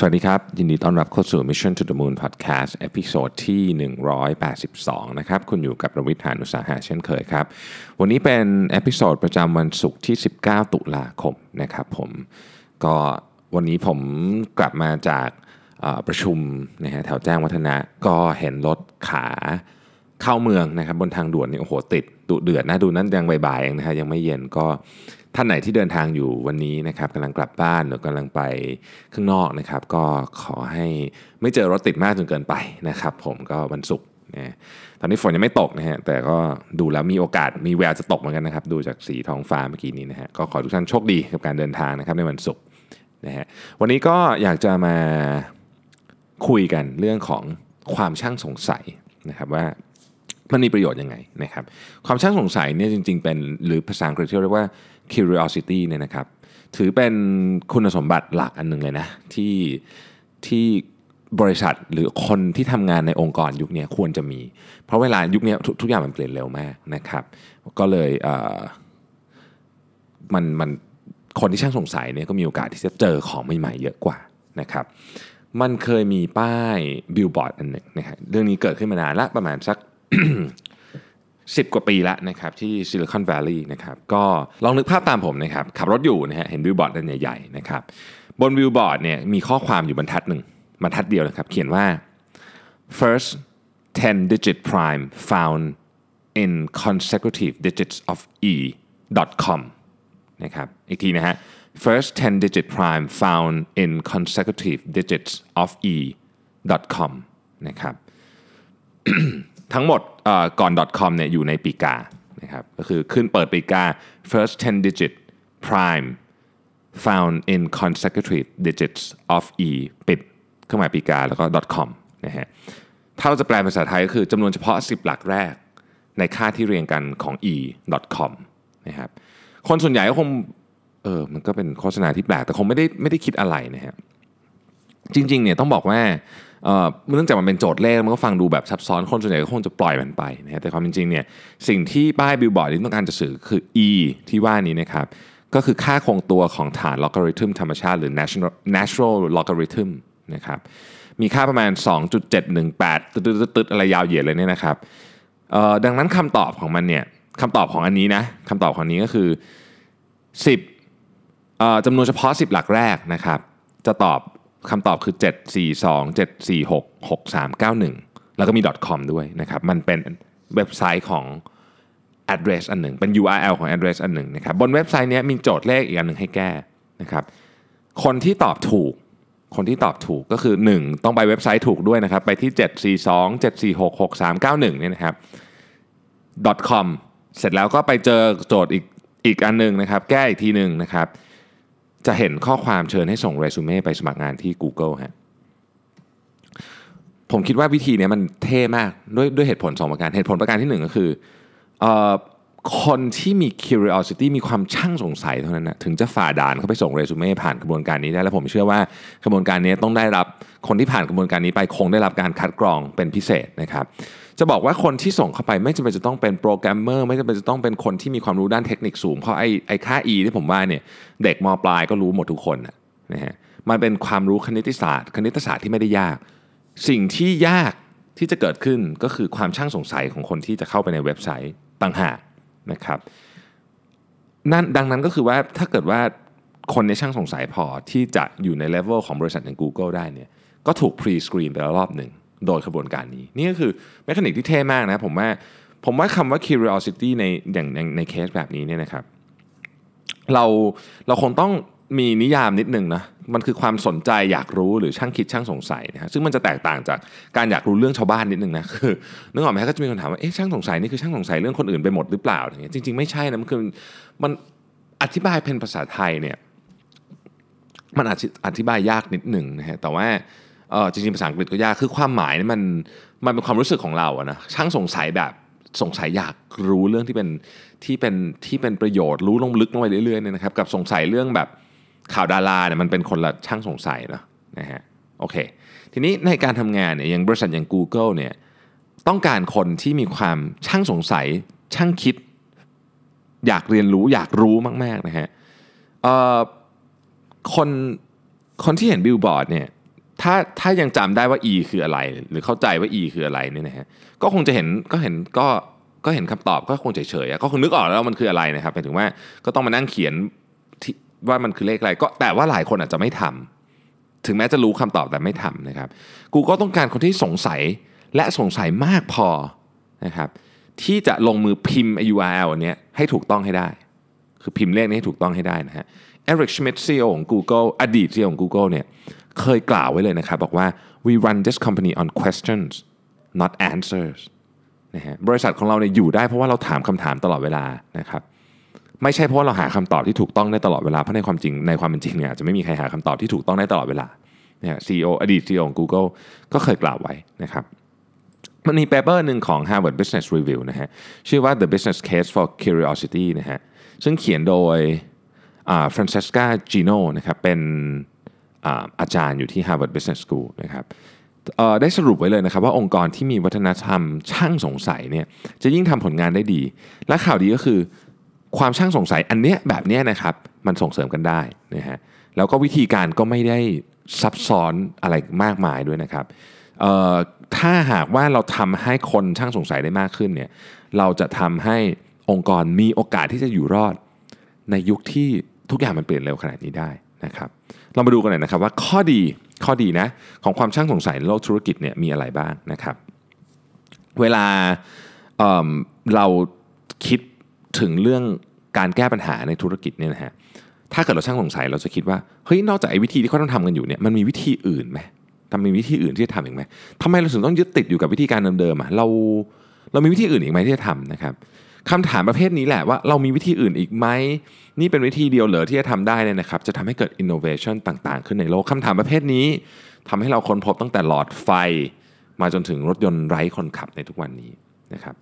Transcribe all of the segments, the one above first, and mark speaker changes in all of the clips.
Speaker 1: สวัสดีครับ ยินดีต้อนรับเข้าสู่ Mission to the Moon Podcast episode ที่ 182 นะครับ คุณอยู่กับผมรวิศ หาญอุตสาหะเช่นเคยครับ วันนี้เป็น episode ประจำวันศุกร์ที่ 19 ตุลาคมนะครับผมก็วันนี้ผมกลับมาจากประชุมนะฮะแถวแจ้งวัฒนะก็เห็นรถขาเข้าเมืองนะครับบนทางด่วนนี่โอ้โหติดดุเดือดนะดูนั่นยังบ่ายๆเองนะฮะยังไม่เย็นก็ ท่านไหนที่เดินทางอยู่วันนี้นะครับกำลังกลับบ้านหรือกำลังไปข้างนอกนะครับ ก็ขอให้ไม่เจอรถติดมากจนเกินไปนะครับ ผมก็วันศุกร์นะตอนนี้ฝนยังไม่ตกนะฮะแต่ก็ดูแล้วมีโอกาสมีแววจะตกเหมือนกันนะครับ ดูจากสีท้องฟ้าเมื่อกี้นี้นะฮะก็ขอทุกท่านโชคดีกับการเดินทางนะครับในวันศุกร์นะฮะวันนี้ก็อยากจะมาคุยกันเรื่องของความช่างสงสัยนะครับว่ามันมีประโยชน์ยังไงนะครับ ความช่างสงสัยเนี่ยจริง ๆ เป็นหรือภาษาอังกฤษเรียกว่า curiosity เนี่ยนะครับถือเป็นคุณสมบัติหลักอันหนึ่งเลยนะที่ที่บริษัทหรือคนที่ทำงานในองค์กรยุคนี้ควรจะมี เพราะเวลายุคนี้ทุกทุกอย่างมันเปลี่ยนเร็วมากนะครับ ก็เลยเมันมันคนที่ช่างสงสัยเนี่ยก็มีโอกาสที่จะเจอของใหม่ๆเยอะกว่านะครับ มันเคยมีป้ายบิลบอร์ดอันหนึ่งนะครับเรื่องนี้เกิดขึ้นมานานละประมาณสัก 10 กว่าปีแล้วนะครับที่ Silicon Valley นะครับก็ลองนึกภาพตามผมนะครับขับรถอยู่นะฮะเห็นบิลบอร์ดอันใหญ่ๆนะครับบนบิลบอร์ดเนี่ยมีข้อความอยู่บรรทัดหนึ่งบรรทัดเดียวนะครับ เขียนว่า first 10 digit prime found in consecutive digits of e .com นะครับอีกทีนะฮะ first 10 digit prime found in consecutive digits of e com นะครับทั้งหมด ก่อน .com เนี่ยอยู่ในปีกานะครับก็คือขึ้นเปิดปีกา first 10 digit prime found in consecutive digits of e ปิดเครื่องหมายปีกาแล้วก็ .com นะฮะถ้าเราจะแปลเป็นภาษาไทยก็คือจำนวนเฉพาะ 10 หลักแรกในค่าที่เรียงกันของ e com นะครับคนส่วนใหญ่ก็คงเออมันก็เป็นโฆษณาที่แปลกแต่คงไม่ได้ไม่ได้คิดอะไรนะฮะจริงๆเนี่ยต้องบอกว่า เอ่อเนื่องจากมันเป็นโจทย์เลขมันก็ฟังดูแบบซับซ้อนคนส่วนใหญ่ก็คงจะปล่อยมันไปนะฮะแต่ความจริงเนี่ยสิ่งที่ป้ายบิลบอร์ดที่ต้องการจะสื่อคือ e ที่ว่านี้นะครับก็คือค่าคงตัวของฐานลอการิทึมธรรมชาติหรือ natural natural logarithm นะครับมีค่าประมาณ 2.718ตึ๊ดๆอะไรยาวเหยียดเลยเนี่ยนะครับดังนั้นคำตอบของมันเนี่ยคำตอบของอันนี้นะคำตอบของอันนี้ก็คือ 10จำนวนเฉพาะ 10 หลักแรกนะครับจะตอบ คำตอบคือ 7 4 2 7 4 6 6 3 9 1 แล้วก็มี .com ด้วยนะครับ มันเป็นเว็บไซต์ของ address อันหนึ่ง เป็น URL ของ address อันหนึ่งนะครับ บนเว็บไซต์นี้มีโจทย์เลขอีกอันหนึ่งให้แก้นะครับ คนที่ตอบถูก คนที่ตอบถูกก็คือ 1 ต้องไปเว็บไซต์ถูกด้วยนะครับ ไปที่ 7 4 2 7 4 6 6 3 9 1เนี่ยนะครับ .com เสร็จแล้วก็ไปเจอโจทย์อีกอีกอันหนึ่งนะครับ แก้อีกทีหนึ่งนะครับ จะเห็นข้อความเชิญให้ส่งเรซูเม่ไปสมัครงานที่ Google ฮะผมคิดว่าวิธีนี้มันเท่มากด้วยด้วยเหตุผลสองประการ เหตุผลประการที่หนึ่งก็คือเออ คนที่มี curiosity มีความช่างสงสัยเท่านั้นนะถึงจะฝ่าด่านเข้าไปส่งเรซูเม่ผ่านกระบวนการนี้ได้ แล้วผมเชื่อว่ากระบวนการนี้ต้องได้รับคนที่ผ่านกระบวนการนี้ไปคงได้รับการคัดกรองเป็นพิเศษนะครับจะบอกว่าคนที่ส่งเข้าไปไม่จำเป็นจะต้องเป็นโปรแกรมเมอร์ไม่จำเป็นจะต้องเป็นคนที่มีความรู้ด้านเทคนิคสูง เพราะไอ้ไอ้ค่า E ที่ผมว่าเนี่ยเด็กมปลายก็รู้หมดทุกคนนะฮะมันเป็นความรู้คณิตศาสตร์ คณิตศาสตร์ที่ไม่ได้ยาก สิ่งที่ยากที่จะเกิดขึ้นก็คือความช่างสงสัยของคนที่จะเข้าไปในเว็บไซต์ต่างหาก นะครับนั่นดังนั้นก็คือว่าถ้าเกิดว่าคนไหนช่างสงสัยพอที่จะอยู่ในเลเวลของบริษัทอย่าง Google ได้เนี่ยก็ถูก pre-screen ไปแล้วรอบหนึ่งโดยขบวนการนี้ นี่ก็คือ mechanic ที่เท่มากนะผมว่าผมว่าคำว่า curiosity ในอย่างในในเคสแบบนี้เนี่ยนะครับ เราเราคงต้อง มีนิยามนิดนึงนะมันคือความสนใจอยากรู้หรือช่างคิดช่างสงสัยนะฮะซึ่งมันจะแตกต่างจากการอยากรู้เรื่องชาวบ้านนิดนึงนะคือนึกออกไหมก็จะมีคนถามว่าเอ๊ะช่างสงสัยนี่คือช่างสงสัยเรื่องคนอื่นไปหมดหรือเปล่าอย่างเงี้ยจริงๆ ไม่ใช่นะมันคือมันอธิบายเป็นภาษาไทยเนี่ยมันอธิอธิบายยากนิดหนึ่งนะฮะแต่ว่าเออจริงๆภาษาอังกฤษก็ยากคือความหมายนี่มันมันเป็นความรู้สึกของเราอะนะช่างสงสัยแบบสงสัยอยากรู้เรื่องที่เป็นที่เป็นที่เป็นประโยชน์รู้ลงลึกลงไปเรื่อยๆเนี่ยนะครับกับสงสัยเรื่องแบบ ข่าวดาราเนี่ยมันเป็นคนละช่างสงสัยเนอะนะฮะโอเค ทีนี้ในการทำงานเนี่ยอย่างบริษัทอย่าง Google เนี่ยต้องการคนที่มีความช่างสงสัย ช่างคิด อยากเรียนรู้อยากรู้มาก ๆ นะฮะคนคนที่เห็นบิลบอร์ดเนี่ยถ้าถ้ายังจำได้ว่า E คืออะไร หรือเข้าใจว่า E คืออะไรเนี่ยนะฮะก็คงจะเห็นก็เห็นก็ก็เห็นคำตอบก็คงเฉยๆก็คงนึกออกแล้วมันคืออะไรนะครับหมายถึงว่าก็ต้องมานั่งเขียน ว่ามันคือเลขอะไรก็แต่ว่าหลายคนอาจจะไม่ทำถึงแม้จะรู้คำตอบแต่ไม่ทำนะครับกูก็ต้องการคนที่สงสัยและสงสัยมากพอนะครับที่จะลงมือพิมพ์ URL อันนี้ให้ถูกต้องให้ได้ คือพิมพ์เลขนี้ให้ถูกต้องให้ได้นะฮะเอริกชมิดซีอของ Google อดีตซีอของ Google เนี่ยเคยกล่าวไว้เลยนะครับ บอกว่า we run this company on questions not answers นะฮะบริษัทของเราเนี่ยอยู่ได้เพราะว่าเราถามคำถามตลอดเวลานะครับ ไม่ใช่เพราะว่าเราหาคำตอบที่ถูกต้องได้ตลอดเวลาเพราะในความจริงในความเป็นจริงเนี่ยจะไม่มีใครหาคำตอบที่ถูกต้องได้ตลอดเวลาเนี่ยซีอดีตซีอีโอของ Google ก็เคยกล่าวไว้นะครับมันมี paper หนึ่งของ Harvard Business Review นะฮะชื่อว่า The Business Case for Curiosity นะฮะซึ่งเขียนโดย Francesca Gino นะครับเป็นอาจารย์อยู่ที่ Harvard Business School นะครับได้สรุปไว้เลยนะครับว่าองค์กรที่มีวัฒนธรรมช่างสงสัยเนี่ยจะยิ่งทำผลงานได้ดี และข่าวดีก็คือ ความช่างสงสัยอันเนี้ยแบบเนี้ยนะครับมันส่งเสริมกันได้นะฮะแล้วก็วิธีการก็ไม่ได้ซับซ้อนอะไรมากมายด้วยนะครับถ้าหากว่าเราทำให้คนช่างสงสัยได้มากขึ้นเนี่ยเราจะทำให้องค์กรมีโอกาสที่จะอยู่รอด ในยุคที่ทุกอย่างมันเปลี่ยนเร็วขนาดนี้ได้นะครับเรามาดูกันหน่อยนะครับว่าข้อดีข้อดีนะของความช่างสงสัยในโลกธุรกิจเนี่ยมีอะไรบ้างนะครับ เวลาเเราคิด ถึงเรื่องการแก้ปัญหาในธุรกิจเนี่ยนะฮะถ้าเกิดเราช่างสงสัยเราจะคิดว่าเฮ้ยนอกจากไอ้วิธีที่เขาต้องทำกันอยู่เนี่ยมันมีวิธีอื่นไหมทำมีวิธีอื่นที่จะทำอีกไหมทำไมเราถึงต้องยึดติดอยู่กับวิธีการเดิมๆอะเราเรามีวิธีอื่นอีกไหมที่จะทำนะครับคำถามประเภทนี้แหละว่าเรามีวิธีอื่นอีกไหมนี่เป็นวิธีเดียวเหรอที่จะทำได้เนี่ยนะครับ จะทำให้เกิด innovation ต่างๆ ขึ้นในโลกคำถามประเภทนี้ทำให้เราค้นพบตั้งแต่หลอดไฟ มาจนถึงรถยนต์ไร้คนขับในทุกวันนี้นะครับ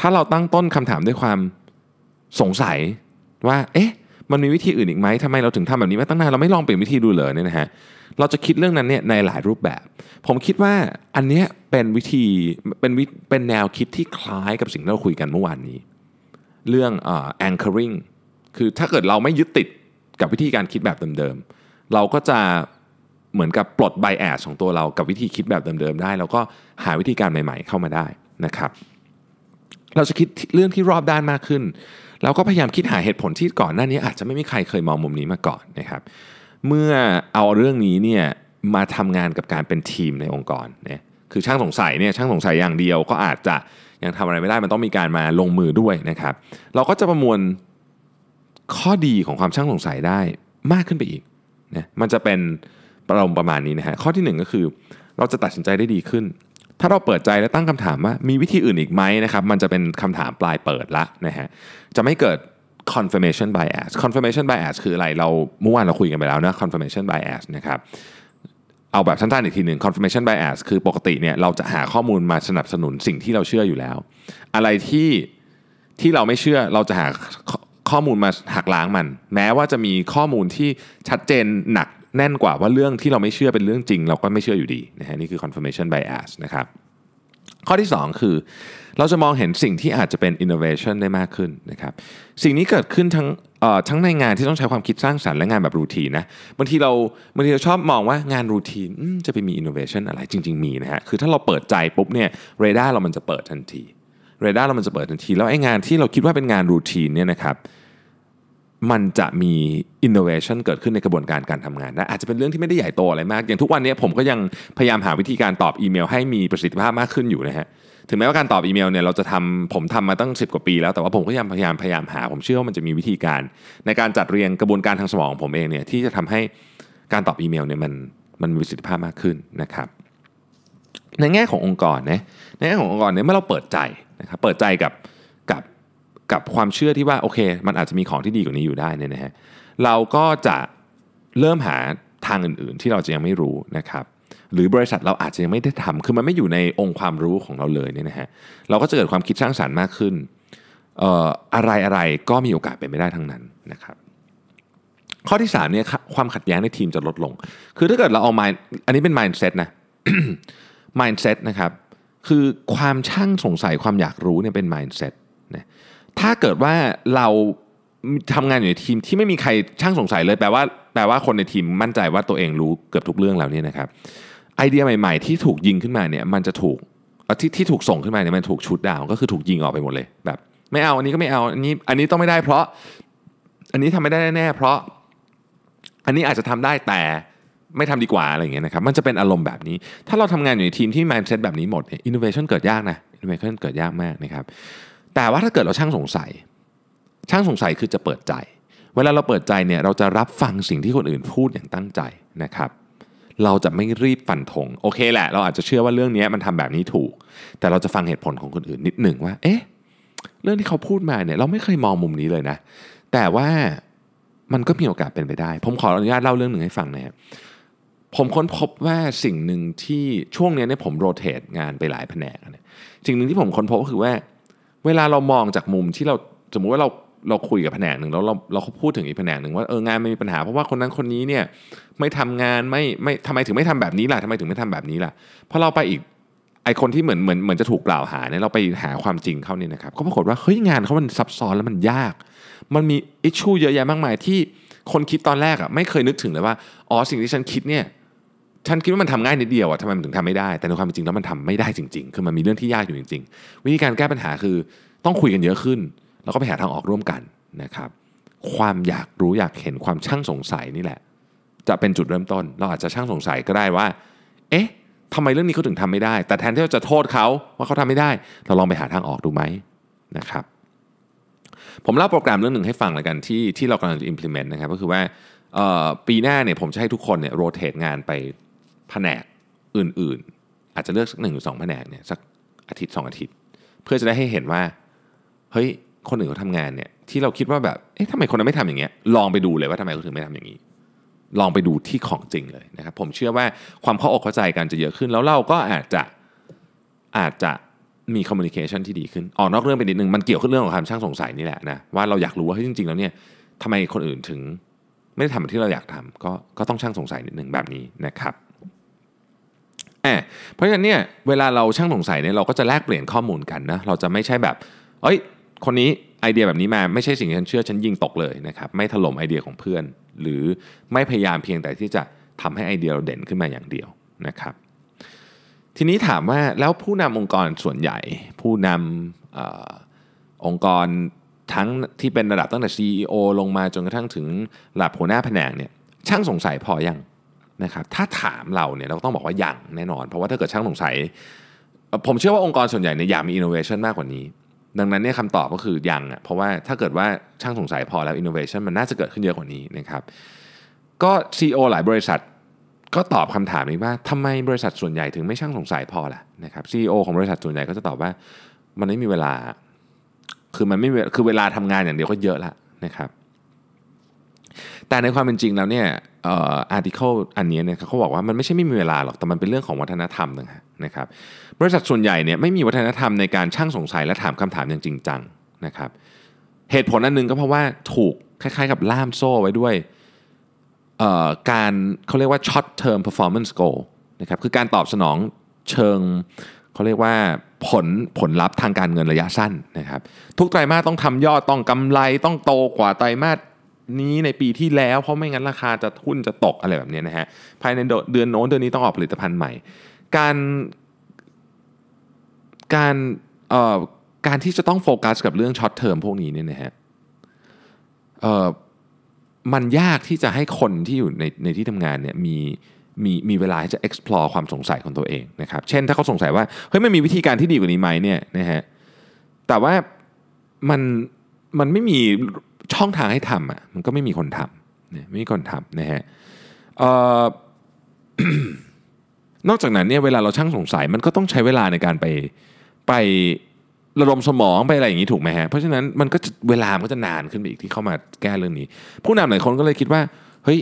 Speaker 1: ถ้าเราตั้งต้นคำถามด้วยความ สงสัยว่า เอ๊ะ มันมีวิธีอื่นอีกไหมทำไมเราถึงทำแบบนี้มาตั้งนานเราไม่ลองเปลี่ยนวิธีดูเลยเนี่ยนะฮะเราจะคิดเรื่องนั้นเนี่ยในหลายรูปแบบ ผมคิดว่าอันนี้เป็นวิธีเป็นวิเป็นแนวคิดที่คล้ายกับสิ่งที่เราคุยกันเมื่อวานนี้ เรื่องอ่ anchoring คือถ้าเกิดเราไม่ยึดติดกับวิธีการคิดแบบเดิมๆเราก็จะเหมือนกับปลดไบแอสของตัวเรากับวิธีคิดแบบเดิมๆได้ แล้วก็หาวิธีการใหม่ๆเข้ามาได้นะครับ เราจะคิดเรื่องที่รอบด้านมากขึ้น แล้วก็พยายามคิดหาเหตุผลที่ก่อนหน้านี้อาจจะไม่มีใครเคยมองมุมนี้มาก่อนนะครับ เมื่อเอาเรื่องนี้เนี่ยมาทำงานกับการเป็นทีมในองค์กรเนี่ยคือช่างสงสัยเนี่ยช่างสงสัยอย่างเดียวก็อาจจะยังทำอะไรไม่ได้มันต้องมีการมาลงมือด้วยนะครับ เราก็จะประมวลข้อดีของความช่างสงสัยได้มากขึ้นไปอีกนะมันจะเป็นประมประมาณนี้นะฮะข้อที่ 1 ก็คือ เราจะตัดสินใจได้ดีขึ้น ถ้าเราเปิดใจและตั้งคำถามว่ามีวิธีอื่นอีกไหมนะครับมันจะเป็นคำถามปลายเปิดละนะฮะจะไม่เกิด confirmation bias confirmation bias คืออะไรเราเมื่อวานเราคุยกันไปแล้วนะ confirmation bias นะครับเอาแบบสั้นๆอีกทีหนึ่ง confirmation bias คือปกติเนี่ยเราจะหาข้อมูลมาสนับสนุนสิ่งที่เราเชื่ออยู่แล้ว อะไรที่ที่เราไม่เชื่อเราจะหาข้อมูลมาหักล้างมัน แม้ว่าจะมีข้อมูลที่ชัดเจนหนัก แน่นกว่าว่าเรื่องที่เราไม่เชื่อเป็นเรื่องจริง เราก็ไม่เชื่ออยู่ดีนะฮะนี่คือ confirmation bias นะครับข้อที่ 2 คือ เราจะมองเห็นสิ่งที่อาจจะเป็น innovation ได้มากขึ้นนะครับสิ่งนี้เกิดขึ้นทั้งทั้งในงานที่ต้องใช้ความคิดสร้างสรรค์และงานแบบรูทีนนะบางทีเราบางทีเราชอบมองว่างานรูทีนจะไปมี innovation อะไรจริง ๆ มีนะฮะคือถ้าเราเปิดใจปุ๊บเนี่ยเรดาร์เรามันจะเปิดทันทีเรดาร์เรามันจะเปิดทันที แล้วไอ้งานที่เราคิดว่าเป็นงาน routine เนี่ยนะครับ มันจะมีอินโนเวชันเกิดขึ้นในกระบวนการการทำงานได้อาจจะเป็นเรื่องที่ไม่ได้ใหญ่โตอะไรมาก อย่างทุกวันนี้ผมก็ยังพยายามหาวิธีการตอบอีเมล ให้มีประสิทธิภาพมากขึ้นอยู่นะฮะถึงแม้ว่าการตอบอีเมลเนี่ยเราจะทำผมทำมาตั้ง 10 กว่าปีแล้วแต่ว่าผมก็ยังพยายามพยายามหา ผมเชื่อว่ามันจะมีวิธีการ ในการจัดเรียงกระบวนการทางสมองของผมเองเนี่ยที่จะทำให้การตอบอีเมลเนี่ยมันมันมีประสิทธิภาพมากขึ้นนะครับในแง่ขององค์กรนะในแง่ขององค์กรเนี่ยเมื่อเราเปิดใจนะครับเปิดใจกับกับ กับความเชื่อที่ว่าโอเค มันอาจจะมีของที่ดีกว่านี้อยู่ได้เนี่ยนะฮะเราก็จะเริ่มหาทางอื่นๆ ที่เราจะยังไม่รู้นะครับหรือบริษัทเราอาจจะยังไม่ได้ทำคือมันไม่อยู่ในองค์ความรู้ของเราเลยเนี่ยนะฮะเราก็จะเกิดความคิดสร้างสารรค์มากขึ้นอะไรอะไรก็มีโอกาสเป็นไปได้ทั้งนั้นนะครับข้อที่3เนี่ยความขัดแย้งในทีมจะลดลง คือถ้าเกิดเราเอา mind อันนี้เป็น mindset นะ mindset นะครับ คือความช่างสงสัยความอยากรู้เนี่ยเป็น mindset ถ้าเกิดว่าเราทำงานอยู่ในทีมที่ไม่มีใครช่างสงสัยเลยแปลว่าแปลว่าคนในทีมมั่นใจว่าตัวเองรู้เกือบทุกเรื่องแล้วเนี่ยนะครับ ไอเดียใหม่ ๆ ที่ถูกยิงขึ้นมาเนี่ยมันจะถูกที่ที่ถูกส่งขึ้นมาเนี่ยมันถูกชุดดาวก็คือถูกยิงออกไปหมดเลยแบบ ไม่เอาอันนี้ก็ไม่เอาอันนี้อันนี้ต้องไม่ได้เพราะ อันนี้ทำไม่ได้แน่เพราะ อันนี้อาจจะทำได้แต่ไม่ทำดีกว่าอะไรอย่างเงี้ยนะครับมันจะเป็นอารมณ์แบบนี้ ถ้าเราทำงานอยู่ในทีมที่ mindset แบบนี้หมดเนี่ย innovation เกิดยากนะ innovation เกิดยากมากนะครับ แต่ว่าถ้าเกิดเราช่างสงสัย ช่างสงสัยคือจะเปิดใจ เวลาเราเปิดใจเนี่ยเราจะรับฟังสิ่งที่คนอื่นพูดอย่างตั้งใจนะครับ เราจะไม่รีบฟันธงโอเคแหละ เราอาจจะเชื่อว่าเรื่องนี้มันทำแบบนี้ถูก แต่เราจะฟังเหตุผลของคนอื่นนิดหนึ่งว่า เอ๊ะเรื่องที่เขาพูดมาเนี่ยเราไม่เคยมองมุมนี้เลยนะ แต่ว่ามันก็มีโอกาสเป็นไปได้ ผมขออนุญาตเล่าเรื่องหนึ่งให้ฟังนะครับผมค้นพบว่าสิ่งหนึ่งที่ช่วงนี้เนี่ยผมโรเตทงานไปหลายแผนกเนี่ยสิ่งหนึ่งที่ผมค้นพบก็คือว่า เวลาเรามองจากมุมที่เราสมมุติว่าเราเราคุยกับแผนกหนึ่งแล้วเราเราพูดถึงอีกแผนกหนึ่งว่าเอองานไม่มีปัญหาเพราะว่าคนนั้นคนนี้เนี่ยไม่ทำงานไม่ไม่ทำไมถึงไม่ทำแบบนี้ล่ะทำไมถึงไม่ทำแบบนี้ล่ะพอเราไปอีกไอคนที่เหมือนเหมือนเหมือนจะถูกกล่าวหาเนี่ยเราไปหาความจริงเขาเนี่ยนะครับก็ปรากฏว่าเฮ้ยงานเขามันซับซ้อนแล้วมันยาก มันมีอิชชูเยอะแยะมากมายที่คนคิดตอนแรกอะไม่เคยนึกถึงเลยว่าอ๋อสิ่งที่ฉันคิดเนี่ย ฉันคิดว่ามันทำง่ายนิดเดียวอะทำไมมันถึงทำไม่ได้ แต่ในความเป็นจริงแล้วมันทำไม่ได้จริง ๆ คือมันมีเรื่องที่ยากอยู่จริง ๆ วิธีการแก้ปัญหาคือต้องคุยกันเยอะขึ้น แล้วก็ไปหาทางออกร่วมกันนะครับ ความอยากรู้อยากเห็นความช่างสงสัยนี่แหละ จะเป็นจุดเริ่มต้น เราอาจจะช่างสงสัยก็ได้ว่า เอ๊ะทำไมเรื่องนี้เขาถึงทำไม่ได้ แต่แทนที่เราจะโทษเขาว่าเขาทำไม่ได้ เราลองไปหาทางออกดูไหมนะครับ ผมเล่าโปรแกรมเรื่องหนึ่งให้ฟังแล้วกันที่ที่เรากำลังจะ implement นะครับ ก็คือว่าปีหน้าเนี่ยผมจะให้ทุกคนเนี่ยโรเตทงานไป แผนกอื่นๆ อาจจะเลือกสักหนึ่งหรือสองแผนกเนี่ยสักอาทิตย์สองอาทิตย์ เพื่อจะได้ให้เห็นว่าเฮ้ยคนอื่นเขาทำงานเนี่ยที่เราคิดว่าแบบเอ๊ะทำไมคนนั้นไม่ทำอย่างเงี้ยลองไปดูเลยว่าทำไมเขาถึงไม่ทำอย่างนี้ ลองไปดูที่ของจริงเลยนะครับผมเชื่อว่าความเข้าอกเข้าใจกันจะเยอะขึ้น แล้วเราก็อาจจะอาจจะมีคอมมูนิเคชันที่ดีขึ้นออกนอกเรื่องไปนิดนึงมันเกี่ยวกับเรื่องของความช่างสงสัยนี่แหละนะว่าเราอยากรู้ว่าเฮ้ยจริง ๆ แล้วเนี่ยทำไมคนอื่นถึงไม่ได้ทำที่เราอยากทำก็ก็ต้องช่างสงสัยนิดนึงแบบนี้นะครับ เพราะฉะนั้นเนี่ยเวลาเราช่างสงสัยเนี่ยเราก็จะแลกเปลี่ยนข้อมูลกันนะเราจะไม่ใช่แบบเอ้ยคนนี้ไอเดียแบบนี้มาไม่ใช่สิ่งที่ฉันเชื่อฉันยิงตกเลยนะครับไม่ถล่มไอเดียของเพื่อน หรือไม่พยายามเพียงแต่ที่จะทำให้ไอเดียเราเด่นขึ้นมาอย่างเดียวนะครับทีนี้ถามว่าแล้วผู้นำองค์กรส่วนใหญ่ ผู้นำอองค์กรทั้งที่เป็นระดับตั้งแต่ CEO ลงมาจนกระทั่งถึงระดับหัวหน้าแผนกเนี่ยช่างสงสัยพอยัง นะครับถ้าถามเราเนี่ยเราต้องบอกว่ายังแน่นอน เพราะว่าถ้าเกิดช่างสงสัย ผมเชื่อว่าองค์กรส่วนใหญ่เนี่ยอยากมีอินโนเวชันมากกว่านี้ ดังนั้นเนี่ยคำตอบก็คือยังอะเพราะว่าถ้าเกิดว่าช่างสงสัยพอแล้วอินโนเวชันมันน่าจะเกิดขึ้นเยอะกว่านี้นะครับก็ CEO หลายบริษัทก็ตอบคำถามนี้ว่าทำไมบริษัทส่วนใหญ่ถึงไม่ช่างสงสัยพอล่ะนะครับ CEO ของบริษัทส่วนใหญ่ก็จะตอบว่ามันไม่มีเวลา คือมันไม่คือเวลาทำงานอย่างเดียวก็เยอะละนะครับ แต่ในความเป็นจริงแล้วเนี่ย articleอันนี้เนี่ยเขาบอกว่ามันไม่ใช่ไม่มีเวลาหรอกแต่มันเป็นเรื่องของวัฒนธรรมนะครับบริษัทส่วนใหญ่เนี่ยไม่มีวัฒนธรรมในการช่างสงสัยและถามคำถามอย่างจริงจังนะครับเหตุผลอันนึงก็เพราะว่าถูกคล้ายๆกับล่ามโซ่ไว้ด้วยการเขาเรียกว่า short term performance goal นะครับคือการตอบสนองเชิงเขาเรียกว่าผลผลลัพธ์ทางการเงินระยะสั้นนะครับทุกไตรมาสต้องทำยอดต้องกำไรต้องโตกว่าไตรมาส นี้ในปีที่แล้ว เพราะไม่งั้นราคาจะหุ้นจะตกอะไรแบบนี้นะฮะภายในเดือนโน้นเดือนนี้ต้องออกผลิตภัณฑ์ใหม่ การการเอ่อการที่จะต้องโฟกัสกับเรื่อง short term พวกนี้เนี่ยนะฮะเอ่อมันยากที่จะให้คนที่อยู่ในในที่ทำงานเนี่ยมีมีมีเวลาที่จะ explore ความสงสัยของตัวเองนะครับ เช่นถ้าเขาสงสัยว่าเฮ้ยมันมีวิธีการที่ดีกว่านี้ไหมเนี่ยนะฮะแต่ว่ามันมันไม่มี ช่องทางให้ทำอะมันก็ไม่มีคนทำเนี่ยไม่มีคนทำนะฮะนอกจากนั้นเนี่ยเวลาเราช่างสงสัยมันก็ต้องใช้เวลาในการไปไประดมสมองไปอะไรอย่างนี้ถูกไหมฮะเพราะฉะนั้นมันก็เวลามันก็จะนานขึ้นไปอีกที่เข้ามาแก้เรื่องนี้ ผู้นำหลายคนก็เลยคิดว่าเฮ้ย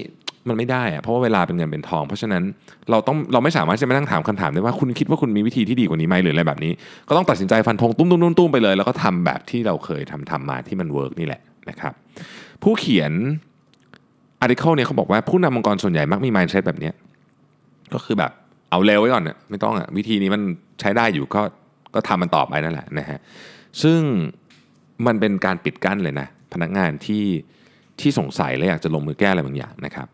Speaker 1: มันไม่ได้อะเพราะว่าเวลาเป็นเงินเป็นทอง เพราะฉะนั้นเราต้องเราไม่สามารถจะมานั่งถามคำถามได้ว่าคุณคิดว่าคุณมีวิธีที่ดีกว่านี้ไหมหรืออะไรแบบนี้ ก็ต้องตัดสินใจฟันธงตุ้มตุ้มตุ้มตุ้มไปเลย แล้วก็ทำแบบที่เราเคยทำทำมาที่มัน work นี่แหละ นะครับผู้เขียน article เนี่ยเขาบอกว่าผู้นำองค์กรส่วนใหญ่มักมี mindset แบบนี้ก็คือแบบเอาเร็วไว้ก่อนเนี่ยไม่ต้องอะวิธีนี้มันใช้ได้อยู่ก็ก็ทำมันต่อไปนั่นแหละนะฮะซึ่งมันเป็นการปิดกั้นเลยนะพนักงานที่ที่สงสัยและอยากจะลงมือแก้อะไรบางอย่างนะครับ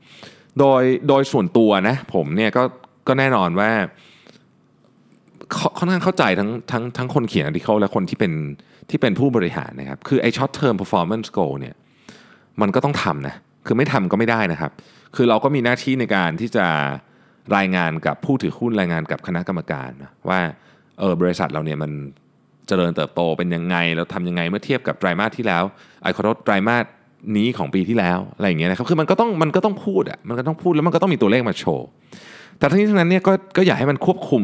Speaker 1: โดยโดยส่วนตัวนะผมเนี่ยก็ก็แน่นอนว่าค่อนข้างเข้าใจทั้งทั้งทั้งคนเขียนอาร์ติเคิลและคนที่เป็น ที่เป็นผู้บริหารนะครับ คือไอ้ short term performance goal เนี่ยมันก็ต้องทำนะ คือไม่ทำก็ไม่ได้นะครับ คือเราก็มีหน้าที่ในการที่จะรายงานกับผู้ถือหุ้นรายงานกับคณะกรรมการนะว่าเออบริษัทเราเนี่ยมันเจริญเติบโตเป็นยังไงแล้วทำยังไงเมื่อเทียบกับไตรมาสที่แล้วไอ้ขอโทษไตรมาสนี้ของปีที่แล้วอะไรอย่างเงี้ยนะครับคือมันก็ต้องมันก็ต้องพูดอะมันก็ต้องพูดแล้วมันก็ต้องมีตัวเลขมาโชว์แต่ทั้งนี้ทั้งนั้นเนี่ยก็ก็อยากให้มันควบคุม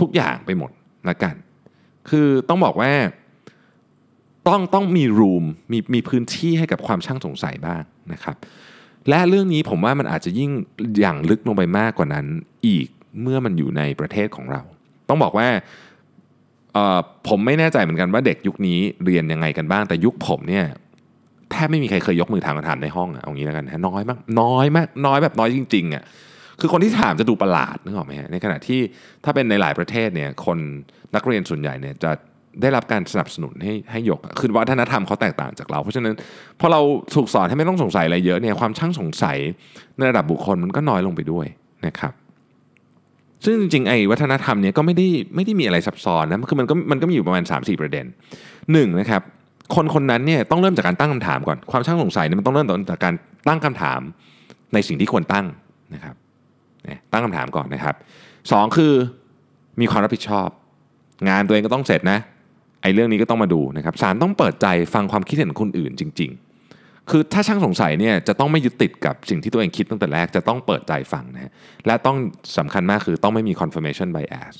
Speaker 1: ทุกอย่างไปหมดละกัน คือต้องบอกว่า ต้องต้องมีรูมมีมีพื้นที่ให้กับความช่างสงสัยบ้างนะครับและเรื่องนี้ผมว่ามันอาจจะยิ่งอย่างลึกลงไปมากกว่านั้นอีกเมื่อมันอยู่ในประเทศของเรา ต้องบอกว่าผมไม่แน่ใจเหมือนกันว่าเด็กยุคนี้เรียนยังไงกันบ้าง แต่ยุคผมเนี่ยแทบไม่มีใครเคยยกมือถามคำถามในห้องอะเอางี้แล้วกันน้อยมากน้อยมากน้อยแบบน้อยจริงๆอะคือคนที่ถามจะดูประหลาดนึกออกไหมฮะในขณะที่ถ้าเป็นในหลายประเทศเนี่ยคนนักเรียนส่วนใหญ่เนี่ยจะ ได้รับการสนับสนุนให้ให้ยกคือวัฒนธรรมเขาแตกต่างจากเรา เพราะฉะนั้นพอเราถูกสอนให้ไม่ต้องสงสัยอะไรเยอะเนี่ยความช่างสงสัยในระดับบุคคลมันก็น้อยลงไปด้วยนะครับซึ่งจริงๆไอ้วัฒนธรรมเนี่ยก็ไม่ได้ไม่ได้มีอะไรซับซ้อนนะคือมันก็มันก็มีอยู่ประมาณ 3-4 ประเด็นหนึ่งนะครับคนคนนั้นเนี่ยต้องเริ่มจากการตั้งคำถามก่อนความช่างสงสัยเนี่ยมันต้องเริ่มจากการตั้งคำถามในสิ่งที่ควรตั้งนะครับตั้งคำถามก่อนนะครับสองคือมีความรับผิดชอบ งานตัวเองก็ต้องเสร็จนะ อ้เรื่องนี้ก็ต้องมาดูนะครับสารต้องเปิดใจฟังความคิดเห็นคนอื่นจริง ๆ คือถ้าช่างสงสัยเนี่ยจะต้องไม่ยึดติดกับสิ่งที่ตัวเองคิดตั้งแต่แรกจะต้องเปิดใจฟังนะและต้องสำคัญมากคือต้องไม่มี confirmation bias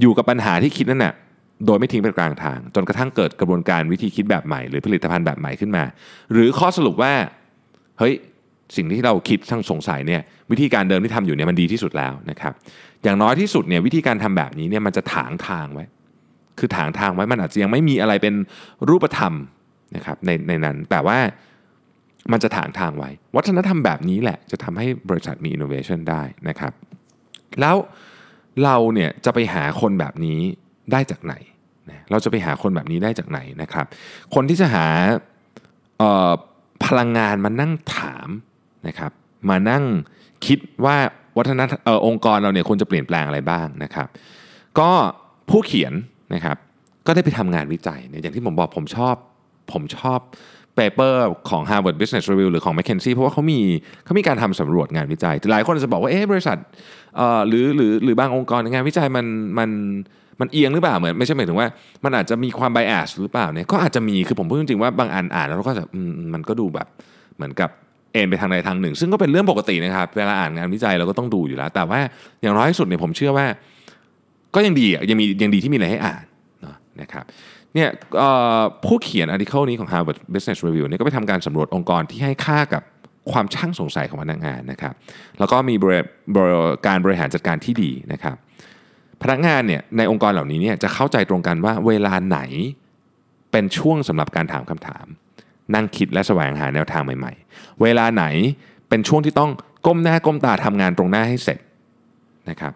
Speaker 1: อยู่กับปัญหาที่คิดนั่นแหละโดยไม่ทิ้งไปกลางทาง จนกระทั่งเกิดกระบวนการวิธีคิดแบบใหม่ หรือผลิตภัณฑ์แบบใหม่ขึ้นมา หรือข้อสรุปว่าเฮ้ยสิ่งที่เราคิดทั้งสงสัยเนี่ยวิธีการเดิมที่ทำอยู่เนี่ยมันดีที่สุดแล้วนะครับอย่างน้อยที่สุดเนี่ยวิธีการทำแบบนี้เนี่ยมันจะถางทางไว้ คือถางทางไว้มันอาจจะยังไม่มีอะไรเป็นรูปธรรมนะครับในในนั้นแต่ว่ามันจะถางทางไว้ วัฒนธรรมแบบนี้แหละ จะทำให้บริษัทมี innovation ได้นะครับ แล้วเราเนี่ยจะไปหาคนแบบนี้ได้จากไหน เราจะไปหาคนแบบนี้ได้จากไหนนะครับ คนที่จะหาพลังงานมานั่งถามนะครับ มานั่งคิดว่าวัฒนธรรมองค์กรเราเนี่ยควรจะเปลี่ยนแปลงอะไรบ้างนะครับ ก็ผู้เขียน นะครับก็ได้ไปทำงานวิจัยเนี่ยอย่างที่ผมบอกผมชอบผมชอบเปเปอร์ของ Harvard Business Review หรือของ McKinsey เพราะว่าเขามีเขามีการทำสำรวจงานวิจัย หลายคนจะบอกว่าเอ๊ะบริษัทหรือหรือหรือบางองค์กรงานวิจัยมันมันมันเอียงหรือเปล่าเหมือนไม่ใช่หมายถึงว่า มันอาจจะมีความไบแอสหรือเปล่าเนี่ยก็อาจจะมีคือผมพูดจริงๆว่าบางอันอ่านแล้วก็จะมันก็ดูแบบเหมือนกับเอ็นไปทางใดทางหนึ่ง ซึ่งก็เป็นเรื่องปกตินะครับเวลาอ่านงานวิจัยเราก็ต้องดูอยู่แล้ว แต่ว่าอย่างน้อยที่สุดเนี่ยผมเชื่อว่า ก็ยังดีอะยังมียังดีที่มีอะไรให้อ่านนะครับเนี่ยผู้เขียนอาร์ติเคิลนี้ของ Harvard Business Review เนี่ยก็ไปทำการสำรวจองค์กรที่ให้ค่ากับความช่างสงสัยของพนักงานนะครับ แล้วก็มีการบริหารจัดการที่ดีนะครับ พนักงานเนี่ยในองค์กรเหล่านี้เนี่ยจะเข้าใจตรงกันว่าเวลาไหนเป็นช่วงสำหรับการถามคำถาม นั่งคิดและแสวงหาแนวทางใหม่ ๆ เวลาไหนเป็นช่วงที่ต้องก้มหน้าก้มตาทำงานตรงหน้าให้เสร็จนะครับ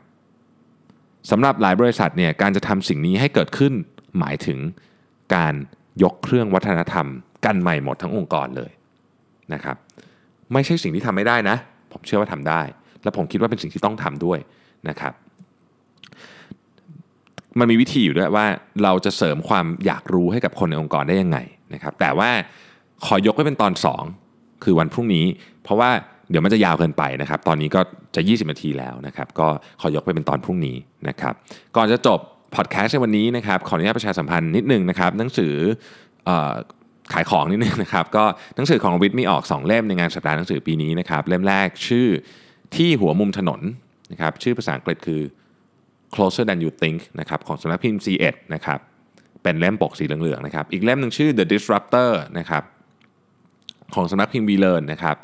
Speaker 1: สำหรับหลายบริษัทเนี่ยการจะทำสิ่งนี้ให้เกิดขึ้น หมายถึงการยกเครื่องวัฒนธรรม กันใหม่หมดทั้งองค์กรเลยนะครับไม่ใช่สิ่งที่ทำไม่ได้นะ ผมเชื่อว่าทำได้ และผมคิดว่าเป็นสิ่งที่ต้องทำด้วยนะครับ มันมีวิธีอยู่ด้วยว่าเราจะเสริมความอยากรู้ให้กับคนในองค์กรได้ยังไงนะครับแต่ว่าขอยกไว้เป็นตอน 2 คือวันพรุ่งนี้ เพราะว่า เดี๋ยวมันจะยาวเกินไปนะครับ ตอนนี้ก็จะ 20 นาทีแล้วนะครับ ก็ขอยกไปเป็นตอนพรุ่งนี้นะครับ ก่อนจะจบพอดแคสต์ในวันนี้นะครับ ขออนุญาตประชาสัมพันธ์นิดนึงนะครับ หนังสือขายของนิดนึงนะครับ ก็หนังสือของวิทย์มีออก 2 เล่มในงานสัปดาห์หนังสือปีนี้นะครับ เล่มแรกชื่อที่หัวมุมถนนนะครับ ชื่อภาษาอังกฤษคือ closer than you think นะครับของสำนักพิมพ์ C1 นะครับ เป็นเล่มปกสีเหลืองๆนะครับ อีกเล่มหนึ่งชื่อ The Disruptor นะครับของสำนักพิมพ์ v l e a r n นะครับ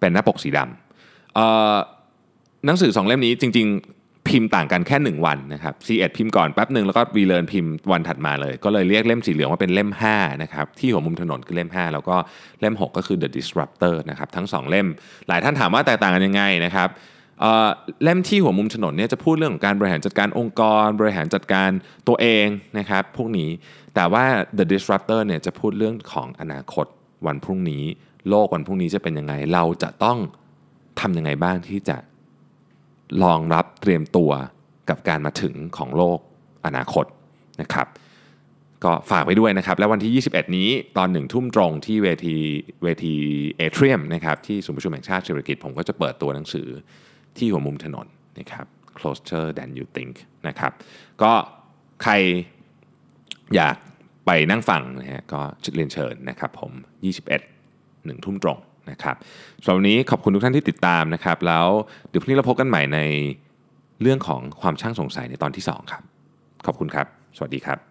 Speaker 1: เป็นหน้าปกสีดำหนังสือสองเล่มนี้จริง ๆ พิมพ์ต่างกันแค่ 1 วันนะครับ C1 พิมพ์ก่อนแป๊บหนึ่งแล้วก็ v l e a r n พิมพ์วันถัดมาเลย ก็เลยเรียกเล่มสีเหลืองว่าเป็นเล่ม5นะครับที่หัวมุมถนนคือเล่ม 5 แล้วก็เล่ม 6 ก็คือ The Disruptor นะครับทั้ง 2 เล่ม หลายท่านถามว่าแตกต่างกันยังไงนะครับเล่มที่หัวมุมถนนเนี่ยจะพูดเรื่องของการบริหารจัดการองค์กร บริหารจัดการตัวเองนะครับพวกนี้แต่ว่า The Disruptor เนี่ยจะพูดเรื่องของอนาคตวันพรุ่งนี้ โลกวันพรุ่งนี้จะเป็นยังไง เราจะต้องทำยังไงบ้างที่จะรองรับเตรียมตัวกับการมาถึงของโลกอนาคตนะครับ ก็ฝากไว้ด้วยนะครับ แล้ววันที่ 21 นี้ตอนหนึ่งทุ่มตรงที่เวทีเวทีเอเทรียมนะครับที่ศูนย์ประชุมแห่งชาติเศรษฐกิจผมก็จะเปิดตัวหนังสือที่หัวมุมถนนนะครับ closer than you think นะครับ ก็ใครอยากไปนั่งฟังนะฮะก็เรียนเชิญนะครับผม 21 หนึ่งทุ่มตรงนะครับสำหรับวันนี้ขอบคุณทุกท่านที่ติดตามนะครับ แล้วเดี๋ยวพรุ่งนี้เราพบกันใหม่ในเรื่องของความช่างสงสัยในตอนที่ 2 ครับ ขอบคุณครับ สวัสดีครับ